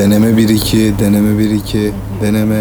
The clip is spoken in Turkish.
Deneme 1-2, deneme 1-2, deneme.